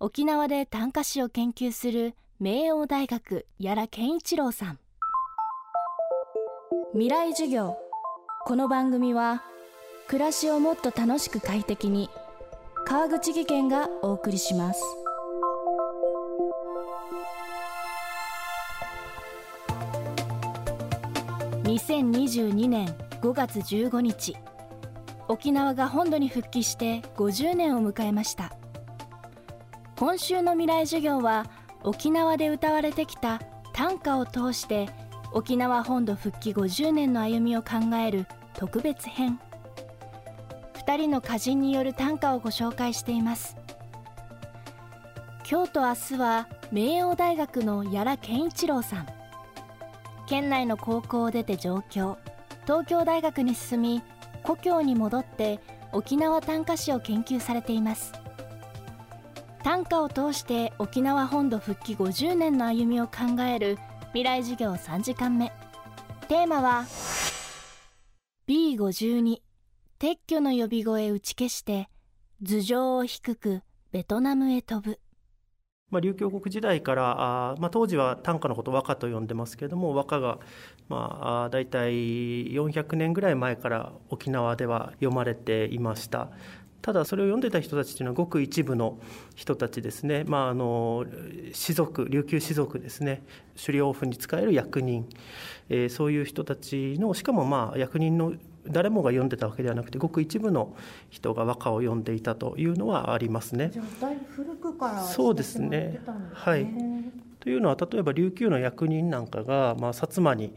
沖縄で短歌詩を研究する明王大学屋良健一郎さん。未来授業。この番組は暮らしをもっと楽しく快適に川口義賢がお送りします。2022年5月15日沖縄が本土に復帰して50年を迎えました。今週の未来授業は沖縄で歌われてきた短歌を通して沖縄本土復帰50年の歩みを考える特別編。2人の歌人による短歌をご紹介しています。今日と明日は明王大学の屋良健一郎さん。県内の高校を出て上京。東京大学に進み故郷に戻って沖縄短歌詩を研究されています。短歌を通して沖縄本土復帰50年の歩みを考える未来授業3時間目。テーマは B52 撤去の呼び声打ち消して頭上を低くベトナムへ飛ぶ。まあ、琉球国時代からあ、まあ、当時は短歌のこと和歌と呼んでますけれども和歌が、まあ、大体400年ぐらい前から沖縄では読まれていました。ただそれを読んでた人たちというのはごく一部の人たちですね、まあ、あの士族琉球士族ですね狩猟府に使える役人、えー、そういう人たちのしかもまあ役人の誰もが読んでたわけではなくてごく一部の人が和歌を読んでいたというのはありますね。じゃあだいぶ古くからそうですね。はい。というのは例えば琉球の役人なんかが、まあ、薩摩に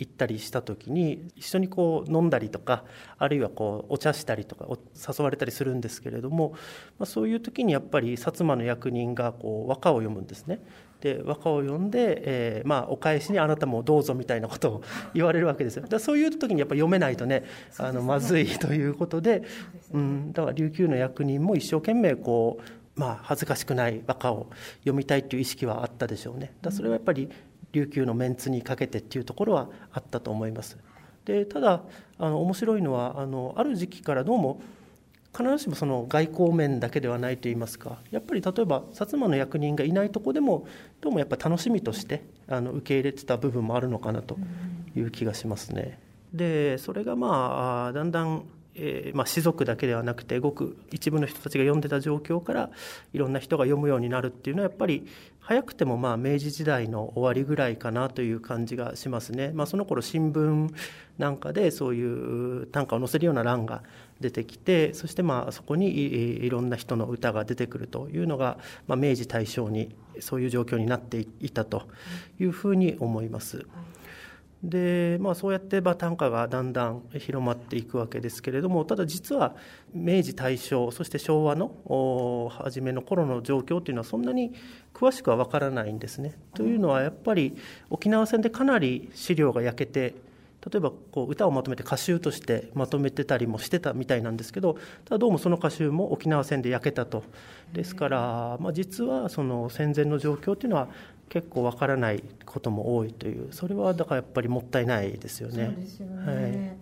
行ったりした時に一緒にこう飲んだりとかあるいはこうお茶したりとか誘われたりするんですけれども、まあ、そういう時にやっぱり薩摩の役人がこう和歌を読むんですね。で和歌を読んで、えー、まあ、お返しにあなたもどうぞみたいなことを言われるわけですよ。だそういう時にやっぱ読めないとねあのまずいということでうん、だから琉球の役人も一生懸命こう、まあ、恥ずかしくない和歌を読みたいという意識はあったでしょうね。だそれはやっぱり琉球のメンツにかけてっていうところはあったと思います。でただあの面白いのはあのある時期からどうも必ずしもその外交面だけではないといいますかやっぱり例えば薩摩の役人がいないとこでもどうもやっぱ楽しみとしてあの受け入れてた部分もあるのかなという気がしますね。でそれがまあだんだんえー、まあ、士族だけではなくてごく一部の人たちが読んでた状況からいろんな人が読むようになるっていうのはやっぱり早くてもまあ明治時代の終わりぐらいかなという感じがしますね、まあ、その頃新聞なんかでそういう短歌を載せるような欄が出てきてそしてまあそこにいろんな人の歌が出てくるというのが、まあ、明治大正にそういう状況になっていたというふうに思います。でまあ、そうやってま短歌がだんだん広まっていくわけですけれどもただ実は明治大正そして昭和の初めの頃の状況というのはそんなに詳しくは分からないんですね。というのはやっぱり沖縄戦でかなり資料が焼けて例えばこう歌をまとめて歌集としてまとめてたりもしてたみたいなんですけどただどうもその歌集も沖縄戦で焼けたとですから、まあ、実はその戦前の状況というのは結構わからないことも多いというそれはだからやっぱりもったいないですよね。はい、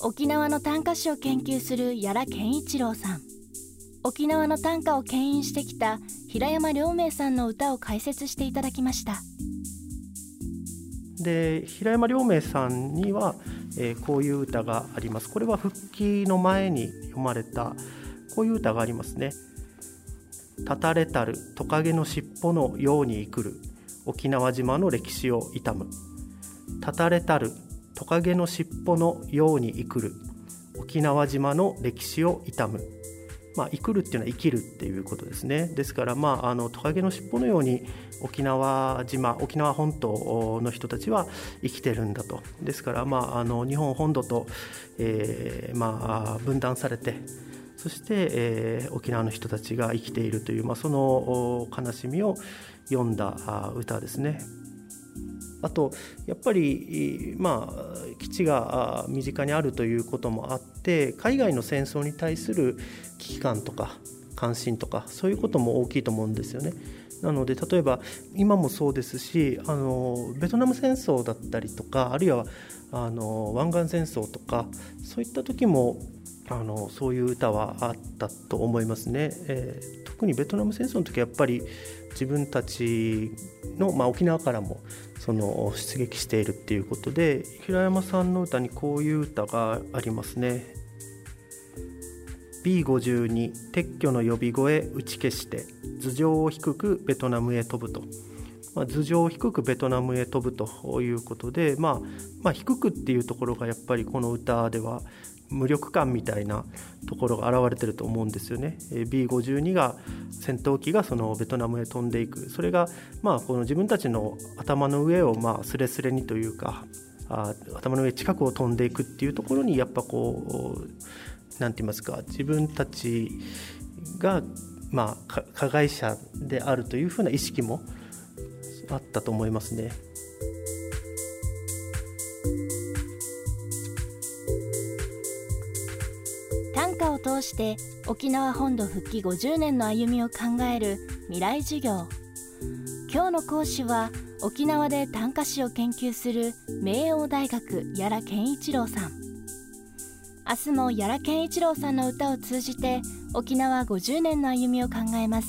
沖縄の短歌詩を研究する屋良健一郎さん。沖縄の短歌を牽引してきた平山良明さんの歌を解説していただきました。で平山良明さんには、えー、こういう歌があります。これは復帰の前に読まれたこういう歌がありますねたたれたるトカゲの尻尾のように生くる沖縄島の歴史を悼む。たたれたるトカゲの尻尾のように生くる沖縄島の歴史を悼む。まあ、生くるっていうのは生きるっていうことですね。ですから、まあ、あのトカゲの尻尾のように沖縄島沖縄本島の人たちは生きてるんだと。ですから、まあ、あの日本本土と、えーまあ、分断されてそして、えー、沖縄の人たちが生きているという、まあ、その悲しみを読んだ歌ですね。あとやっぱり、まあ、基地が身近にあるということもあって海外の戦争に対する危機感とか関心とかそういうことも大きいと思うんですよね。なので例えば今もそうですしあのベトナム戦争だったりとかあるいはあの湾岸戦争とかそういった時もあのそういう歌はあったと思いますね、えー、特にベトナム戦争の時はやっぱり自分たちの、まあ、沖縄からもその出撃しているっていうことで平山さんの歌にこういう歌がありますね。B52 撤去の呼び声打ち消して頭上を低くベトナムへ飛ぶと、まあ、頭上を低くベトナムへ飛ぶということで、まあ、まあ低くっていうところがやっぱりこの歌では無力感みたいなところが現れてると思うんですよね。B52 が戦闘機がそのベトナムへ飛んでいくそれがまあこの自分たちの頭の上をまあスレスレにというかあ頭の上近くを飛んでいくっていうところにやっぱこう何て言いますか自分たちがまあ加害者であるというふうな意識もあったと思いますね。短歌を通して沖縄本土復帰50年の歩みを考える未来授業。今日の講師は沖縄で短歌詩を研究する明王大学屋良健一郎さん。明日も屋良健一郎さんの歌を通じて沖縄50年の歩みを考えます。